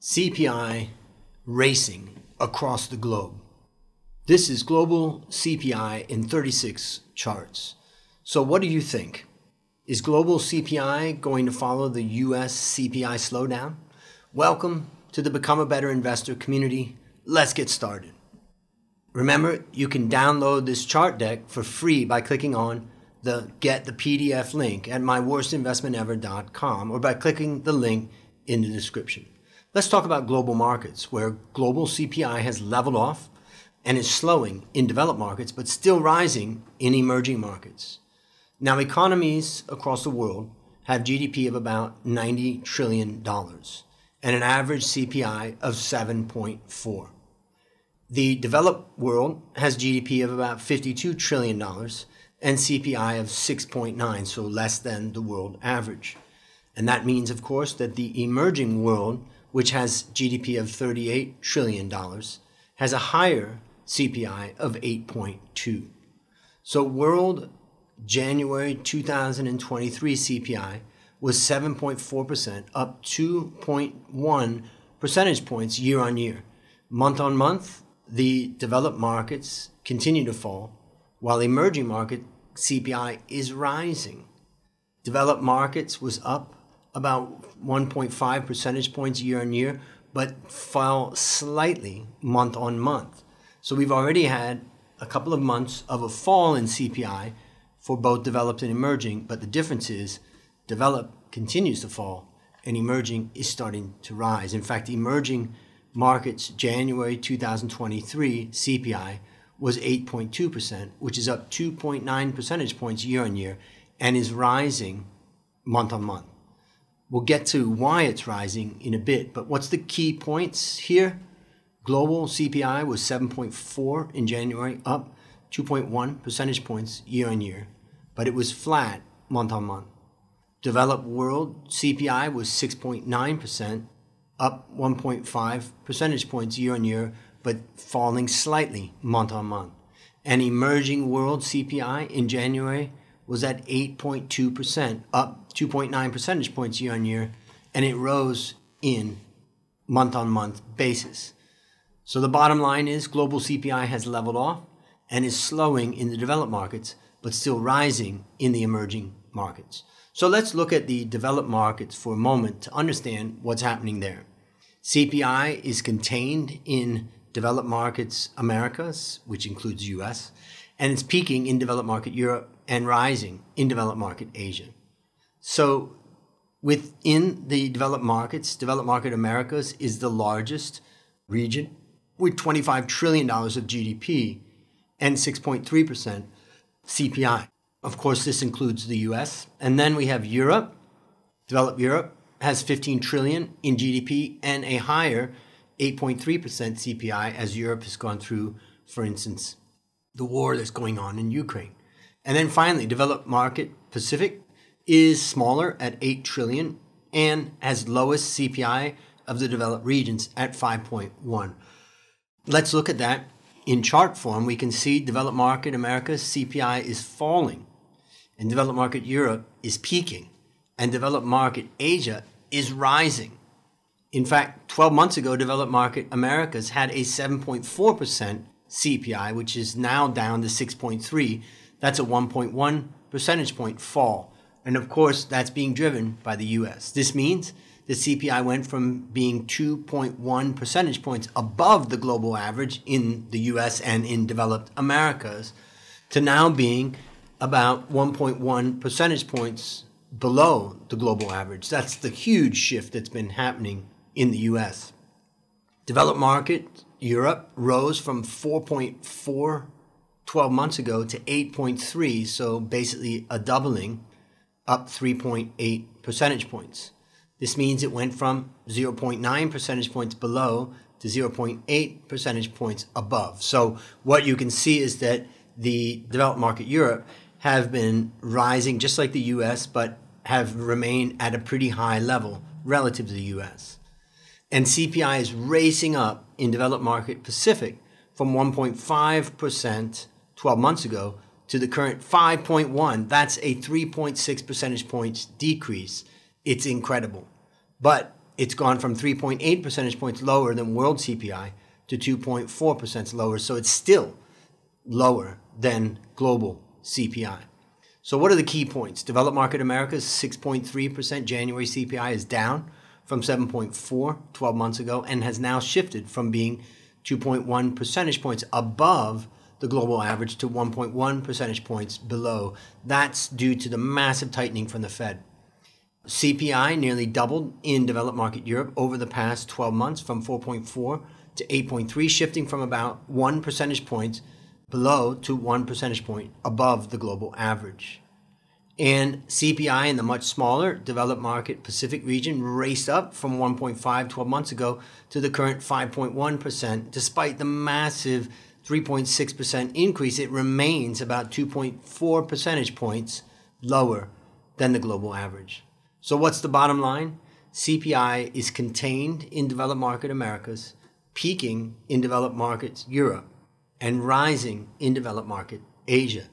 CPI racing across the globe. This is global CPI in 36 charts. So, what do you think? Is global CPI going to follow the US CPI slowdown? Welcome to the Become a Better Investor community. Let's get started. Remember, you can download this chart deck for free by clicking on the Get the PDF link at myworstinvestmentever.com or by clicking the link in the description. Let's talk about global markets, where global CPI has leveled off and is slowing in developed markets, but still rising in emerging markets. Now, economies across the world have GDP of about $90 trillion and an average CPI of 7.4. The developed world has GDP of about $52 trillion and CPI of 6.9, so less than the world average. And that means, of course, that the emerging world which has GDP of $38 trillion, has a higher CPI of 8.2. So world January 2023 CPI was 7.4%, up 2.1 percentage points year on year. Month on month, the developed markets continue to fall, while emerging market CPI is rising. Developed markets was up about 1.5 percentage points year on year, but fell slightly month on month. So we've already had a couple of months of a fall in CPI for both developed and emerging, but the difference is developed continues to fall and emerging is starting to rise. In fact, emerging markets January 2023 CPI was 8.2%, which is up 2.9 percentage points year on year and is rising month on month. We'll get to why it's rising in a bit, but what's the key points here? Global CPI was 7.4 in January, up 2.1 percentage points year on year, but it was flat month on month. Developed world CPI was 6.9%, up 1.5 percentage points year on year, but falling slightly month on month. And emerging world CPI in January was at 8.2%, up 2.9 percentage points year on year, and it rose in month on month basis. So the bottom line is global CPI has leveled off and is slowing in the developed markets, but still rising in the emerging markets. So let's look at the developed markets for a moment to understand what's happening there. CPI is contained in developed markets Americas, which includes US, and it's peaking in developed market Europe and rising in developed market Asia. So within the developed markets, developed market Americas is the largest region with $25 trillion of GDP and 6.3% CPI. Of course, this includes the US. And then we have Europe. Developed Europe has 15 trillion in GDP and a higher 8.3% CPI as Europe has gone through, for instance, the war that's going on in Ukraine. And then finally, developed market Pacific is smaller at 8 trillion and has lowest CPI of the developed regions at 5.1. Let's look at that in chart form. We can see developed market America's CPI is falling and developed market Europe is peaking and developed market Asia is rising. In fact, 12 months ago, developed market Americas had a 7.4% CPI, which is now down to 6.3 that's a 1.1 percentage point fall. And of course, that's being driven by the US. This means the CPI went from being 2.1 percentage points above the global average in the US and in developed Americas to now being about 1.1 percentage points below the global average. That's the huge shift that's been happening in the US. Developed market Europe rose from 4.4 12 months ago to 8.3, so basically a doubling, up 3.8 percentage points. This means it went from 0.9 percentage points below to 0.8 percentage points above. So what you can see is that the developed market Europe have been rising just like the US, but have remained at a pretty high level relative to the US. And CPI is racing up in developed market Pacific from 1.5% 12 months ago to the current 5.1. That's a 3.6 percentage points decrease. It's incredible. But it's gone from 3.8 percentage points lower than world CPI to 2.4% lower. So it's still lower than global CPI. So, what are the key points? Developed market America's 6.3% January CPI is down from 7.4 12 months ago and has now shifted from being 2.1 percentage points above the global average to 1.1 percentage points below. That's due to the massive tightening from the Fed. CPI nearly doubled in developed market Europe over the past 12 months from 4.4 to 8.3, shifting from about 1 percentage point below to 1 percentage point above the global average. And CPI in the much smaller developed market Pacific region raced up from 1.5 12 months ago to the current 5.1%. Despite the massive 3.6% increase, it remains about 2.4 percentage points lower than the global average. So, what's the bottom line? CPI is contained in developed market Americas, peaking in developed markets Europe, and rising in developed market Asia.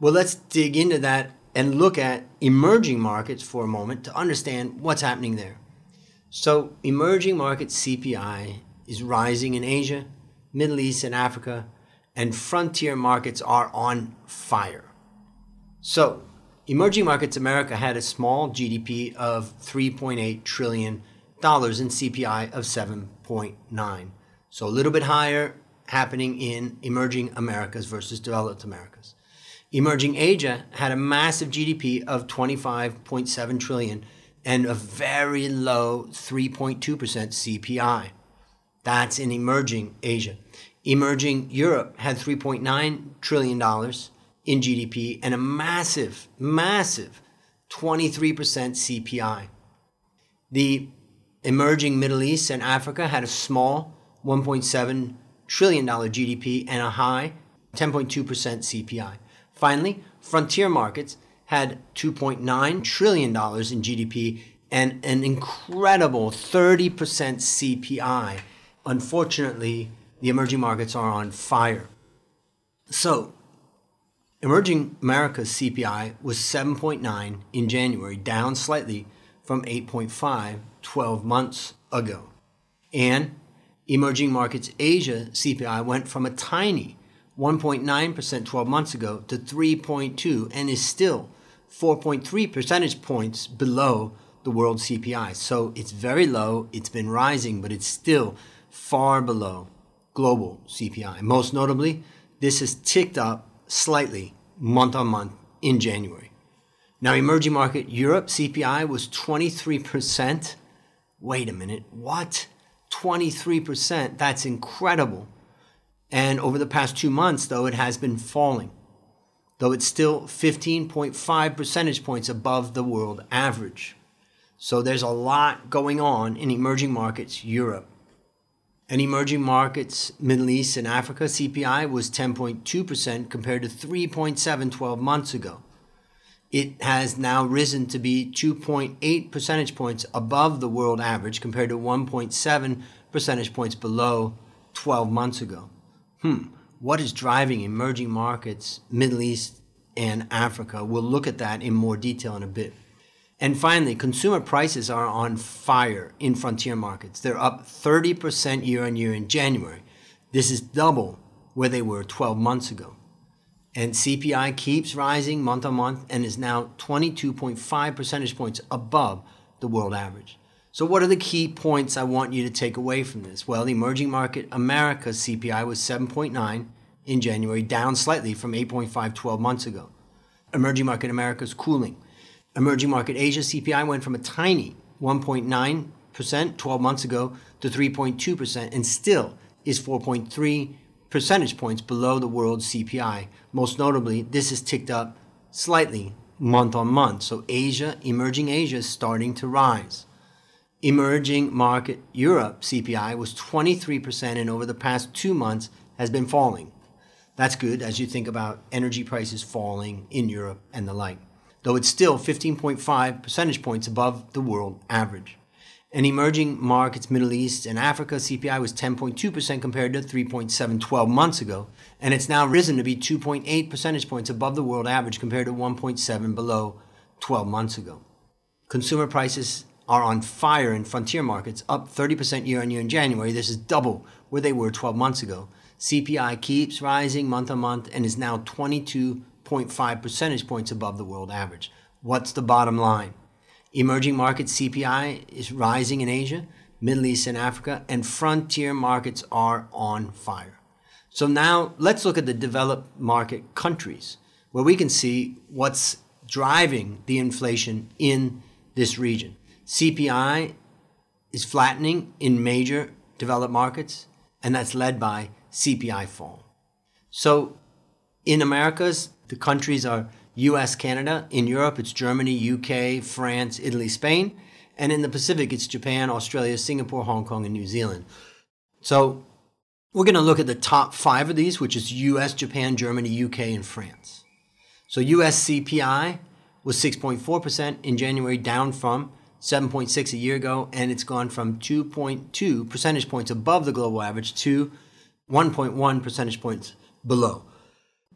Well, let's dig into that and look at emerging markets for a moment to understand what's happening there. So, emerging market CPI is rising in Asia, Middle East, and Africa, and frontier markets are on fire. So, emerging markets America had a small GDP of 3.8 trillion dollars in CPI of 7.9. So a little bit higher happening in emerging Americas versus developed Americas. Emerging Asia had a massive GDP of 25.7 trillion and a very low 3.2% CPI. That's in emerging Asia. Emerging Europe had 3.9 trillion dollars in GDP and a massive, massive 23% CPI. The emerging Middle East and Africa had a small 1.7 trillion dollar GDP and a high 10.2% CPI. Finally, frontier markets had 2.9 trillion dollars in GDP and an incredible 30% CPI. Unfortunately, the emerging markets are on fire. So, emerging America's CPI was 7.9 in January, down slightly from 8.5 12 months ago. And emerging markets Asia CPI went from a tiny 1.9% 12 months ago to 3.2 and is still 4.3 percentage points below the world CPI. So it's very low, it's been rising, but it's still far below global CPI. Most notably, this has ticked up slightly month on month in January. Now, emerging market Europe CPI was 23%. Wait a minute, what? 23%. That's incredible. And over the past two months, though, it has been falling, though it's still 15.5 percentage points above the world average. So there's a lot going on in emerging markets Europe. And emerging markets, Middle East and Africa, CPI was 10.2% compared to 3.7 12 months ago. It has now risen to be 2.8 percentage points above the world average compared to 1.7 percentage points below 12 months ago. Hmm, what is driving emerging markets, Middle East and Africa? We'll look at that in more detail in a bit. And finally, consumer prices are on fire in frontier markets. They're up 30% year on year in January. This is double where they were 12 months ago. And CPI keeps rising month on month and is now 22.5 percentage points above the world average. So, what are the key points I want you to take away from this? Well, the emerging market America's CPI was 7.9 in January, down slightly from 8.5 12 months ago. Emerging market America's cooling. Emerging market Asia CPI went from a tiny 1.9% 12 months ago to 3.2% and still is 4.3 percentage points below the world CPI. Most notably, this has ticked up slightly month on month. So Asia, emerging Asia is starting to rise. Emerging market Europe CPI was 23% and over the past 2 months has been falling. That's good as you think about energy prices falling in Europe and the like, though it's still 15.5 percentage points above the world average. In emerging markets, Middle East and Africa, CPI was 10.2% compared to 3.7 12 months ago. And it's now risen to be 2.8 percentage points above the world average compared to 1.7 below 12 months ago. Consumer prices are on fire in frontier markets, up 30% year on year in January. This is double where they were 12 months ago. CPI keeps rising month on month and is now 22.5 percentage points above the world average. What's the bottom line? Emerging market CPI is rising in Asia, Middle East, and Africa, and frontier markets are on fire. So now let's look at the developed market countries where we can see what's driving the inflation in this region. CPI is flattening in major developed markets, and that's led by CPI fall. So in Americas, the countries are US, Canada. In Europe, it's Germany, UK, France, Italy, Spain. And in the Pacific, it's Japan, Australia, Singapore, Hong Kong, and New Zealand. So we're going to look at the top five of these, which is US, Japan, Germany, UK, and France. So US CPI was 6.4% in January, down from 7.6 a year ago, and it's gone from 2.2 percentage points above the global average to 1.1 percentage points below.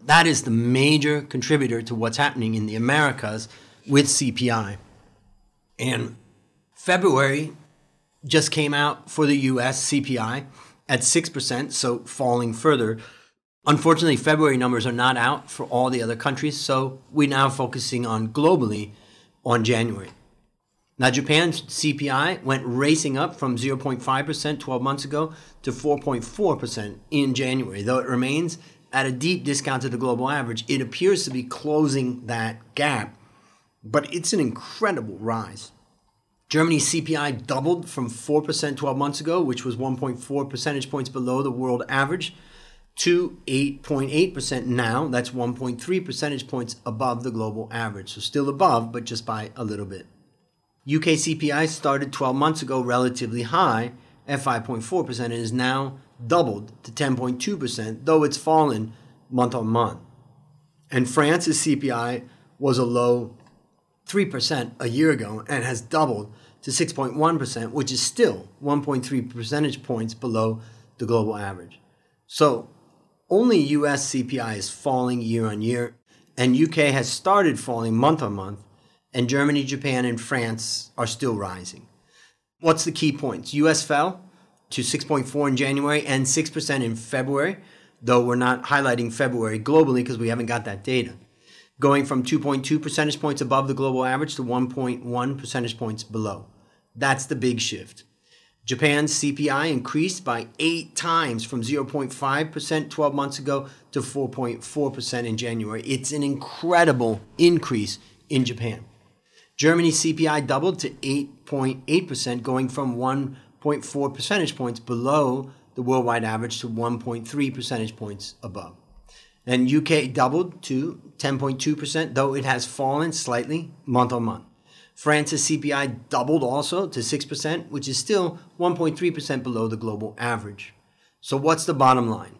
That is the major contributor to what's happening in the Americas with CPI. And February just came out for the US CPI at 6%, so falling further. Unfortunately, February numbers are not out for all the other countries, so we're now focusing on globally on January. Now, Japan's CPI went racing up from 0.5% 12 months ago to 4.4% in January. Though it remains at a deep discount to the global average, it appears to be closing that gap, but it's an incredible rise. Germany's CPI doubled from 4% 12 months ago, which was 1.4 percentage points below the world average, to 8.8% now. That's 1.3 percentage points above the global average. So still above, but just by a little bit. UK CPI started 12 months ago relatively high at 5.4% and is now doubled to 10.2%, though it's fallen month on month. And France's CPI was a low 3% a year ago and has doubled to 6.1%, which is still 1.3 percentage points below the global average. So only US CPI is falling year on year, and UK has started falling month on month, and Germany, Japan, and France are still rising. What's the key points? US fell to 6.4 in January and 6% in February, though we're not highlighting February globally because we haven't got that data going from 2.2 percentage points above the global average to 1.1 percentage points below. That's the big shift. Japan's CPI increased by eight times from 0.5% 12 months ago to 4.4% in January. It's an incredible increase in Japan. Germany's CPI doubled to 8.8%, going from 1.4 percentage points below the worldwide average to 1.3 percentage points above. And UK doubled to 10.2%, though it has fallen slightly month on month. France's CPI doubled also to 6%, which is still 1.3% below the global average. So, what's the bottom line?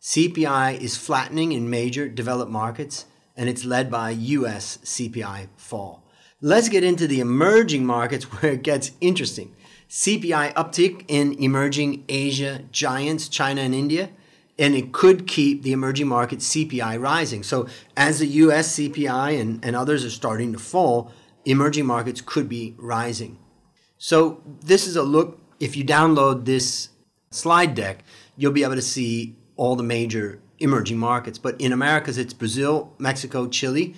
CPI is flattening in major developed markets, and it's led by US CPI fall. Let's get into the emerging markets where it gets interesting. CPI uptick in emerging Asia giants, China and India, and it could keep the emerging market CPI rising. So as the US CPI and, and others are starting to fall, emerging markets could be rising. So this is a look, if you download this slide deck, you'll be able to see all the major emerging markets. But in Americas, it's Brazil, Mexico, Chile.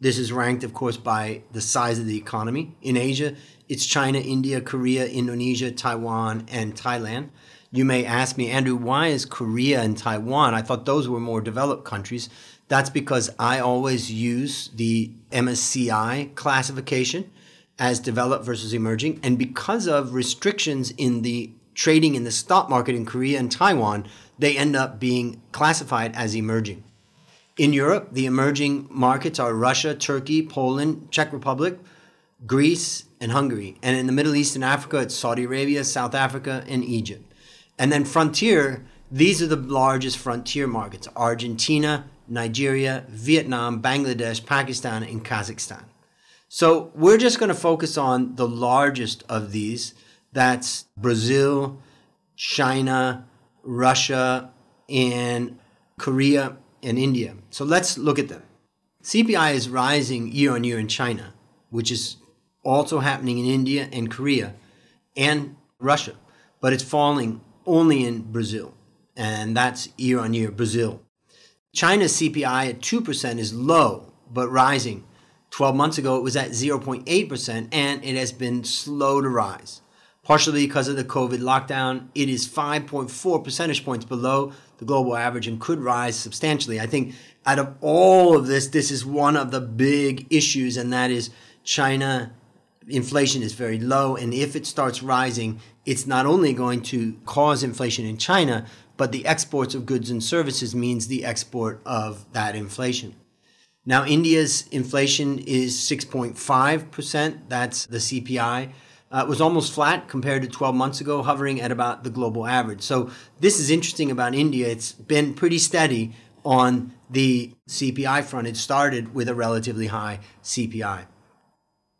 This is ranked, of course, by the size of the economy. In Asia, it's China, India, Korea, Indonesia, Taiwan, and Thailand. You may ask me, Andrew, why is Korea and Taiwan? I thought those were more developed countries. That's because I always use the MSCI classification as developed versus emerging. And because of restrictions in the trading in the stock market in Korea and Taiwan, they end up being classified as emerging. In Europe, the emerging markets are Russia, Turkey, Poland, Czech Republic, Greece, and Hungary. And in the Middle East and Africa, it's Saudi Arabia, South Africa, and Egypt. And then frontier, these are the largest frontier markets Argentina, Nigeria, Vietnam, Bangladesh, Pakistan, and Kazakhstan. So we're just going to focus on the largest of these. That's Brazil, China, Russia, and Korea and India. So let's look at them. CPI is rising year on year in China, which is also happening in India and Korea and Russia, but it's falling only in Brazil, and that's year on year Brazil. China's CPI at 2% is low, but rising. 12 months ago, it was at 0.8%, and it has been slow to rise. Partially because of the COVID lockdown, it is 5.4 percentage points below the global average and could rise substantially. I think out of all of this, this is one of the big issues, and that is China inflation is very low. And if it starts rising, it's not only going to cause inflation in China, but the exports of goods and services means the export of that inflation. Now, India's inflation is 6.5%. That's the CPI. Uh, it was almost flat compared to 12 months ago, hovering at about the global average. So, this is interesting about India. It's been pretty steady on the CPI front. It started with a relatively high CPI.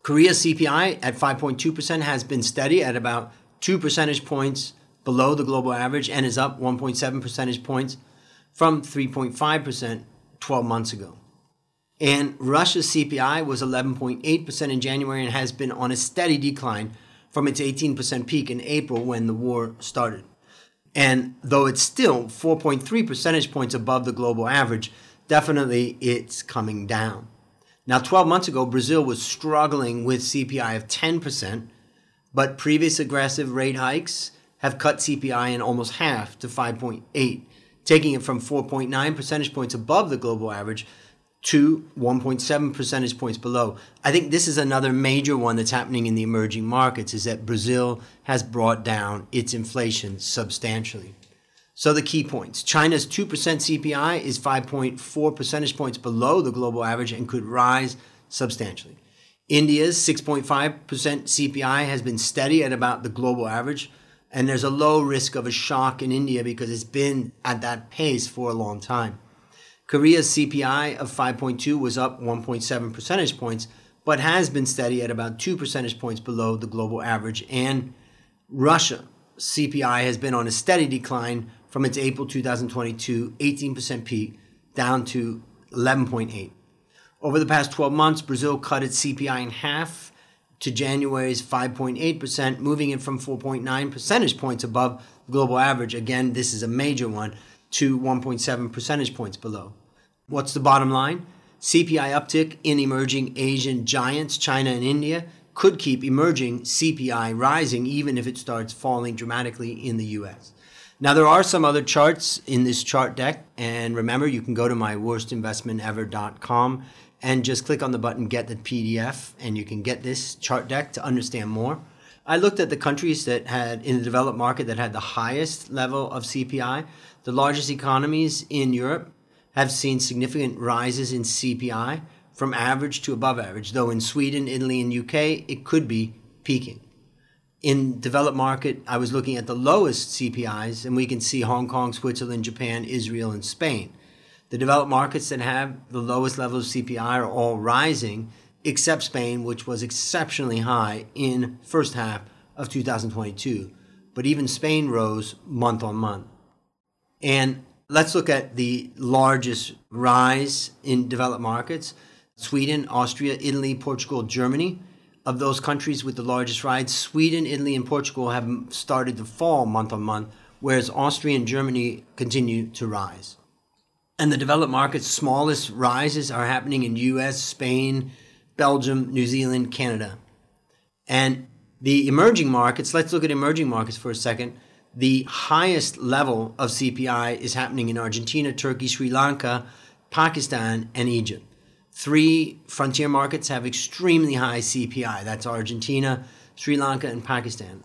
Korea's CPI at 5.2% has been steady at about 2 percentage points below the global average and is up 1.7 percentage points from 3.5% 12 months ago. And Russia's CPI was 11.8% in January and has been on a steady decline from its 18% peak in April when the war started. And though it's still 4.3 percentage points above the global average, definitely it's coming down. Now, 12 months ago, Brazil was struggling with CPI of 10%, but previous aggressive rate hikes have cut CPI in almost half to 5.8, taking it from 4.9 percentage points above the global average to 1.7 percentage points below. I think this is another major one that's happening in the emerging markets is that Brazil has brought down its inflation substantially. So the key points. China's 2% CPI is 5.4 percentage points below the global average and could rise substantially. India's 6.5% CPI has been steady at about the global average, and there's a low risk of a shock in India because it's been at that pace for a long time. Korea's CPI of 5.2 was up 1.7 percentage points, but has been steady at about 2 percentage points below the global average. And Russia CPI has been on a steady decline from its April 2022 18% peak down to 11.8. Over the past 12 months, Brazil cut its CPI in half to January's 5.8%, moving it from 4.9 percentage points above the global average. Again, this is a major one to 1.7 percentage points below. What's the bottom line? CPI uptick in emerging Asian giants, China and India, could keep emerging CPI rising even if it starts falling dramatically in the US. Now, there are some other charts in this chart deck, and remember, you can go to my worstinvestmentever.com and just click on the button Get the PDF, and you can get this chart deck to understand more. I looked at the countries that had in the developed market that had the highest level of CPI. The largest economies in Europe have seen significant rises in CPI from average to above average, though in Sweden, Italy, and UK, it could be peaking. In developed market, I was looking at the lowest CPIs, and we can see Hong Kong, Switzerland, Japan, Israel, and Spain. The developed markets that have the lowest level of CPI are all rising, except Spain, which was exceptionally high in first half of 2022. But even Spain rose month on month. And let's look at the largest rise in developed markets. Sweden, Austria, Italy, Portugal, Germany. Of those countries with the largest rise, Sweden, Italy, and Portugal have started to fall month on month, whereas Austria and Germany continue to rise. And the developed markets' smallest rises are happening in US, Spain, Belgium, New Zealand, Canada. And the emerging markets, let's look at emerging markets for a second. The highest level of CPI is happening in Argentina, Turkey, Sri Lanka, Pakistan, and Egypt. Three frontier markets have extremely high CPI. That's Argentina, Sri Lanka, and Pakistan.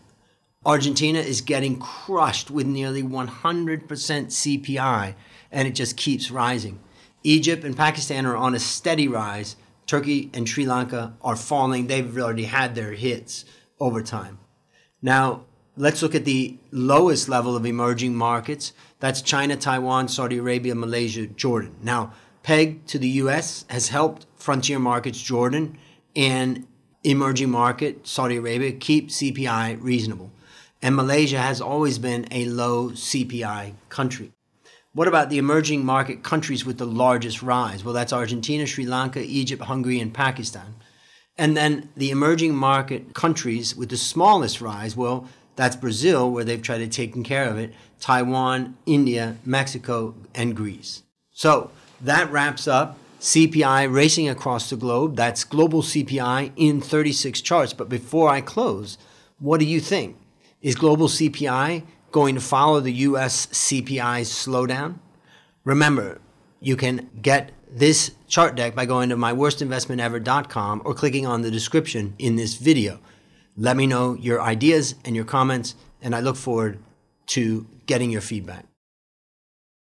Argentina is getting crushed with nearly 100% CPI, and it just keeps rising. Egypt and Pakistan are on a steady rise, Turkey and Sri Lanka are falling. They've already had their hits over time. Now, let's look at the lowest level of emerging markets. That's China, Taiwan, Saudi Arabia, Malaysia, Jordan. Now, PEG to the US has helped frontier markets, Jordan, and emerging market, Saudi Arabia, keep CPI reasonable. And Malaysia has always been a low CPI country. What about the emerging market countries with the largest rise? Well, that's Argentina, Sri Lanka, Egypt, Hungary, and Pakistan. And then the emerging market countries with the smallest rise, well, that's Brazil, where they've tried to take care of it, Taiwan, India, Mexico, and Greece. So that wraps up CPI racing across the globe. That's global CPI in 36 charts. But before I close, what do you think? Is global CPI going to follow the US CPI slowdown? Remember, you can get this chart deck by going to myworstinvestmentever.com or clicking on the description in this video. Let me know your ideas and your comments, and I look forward to getting your feedback.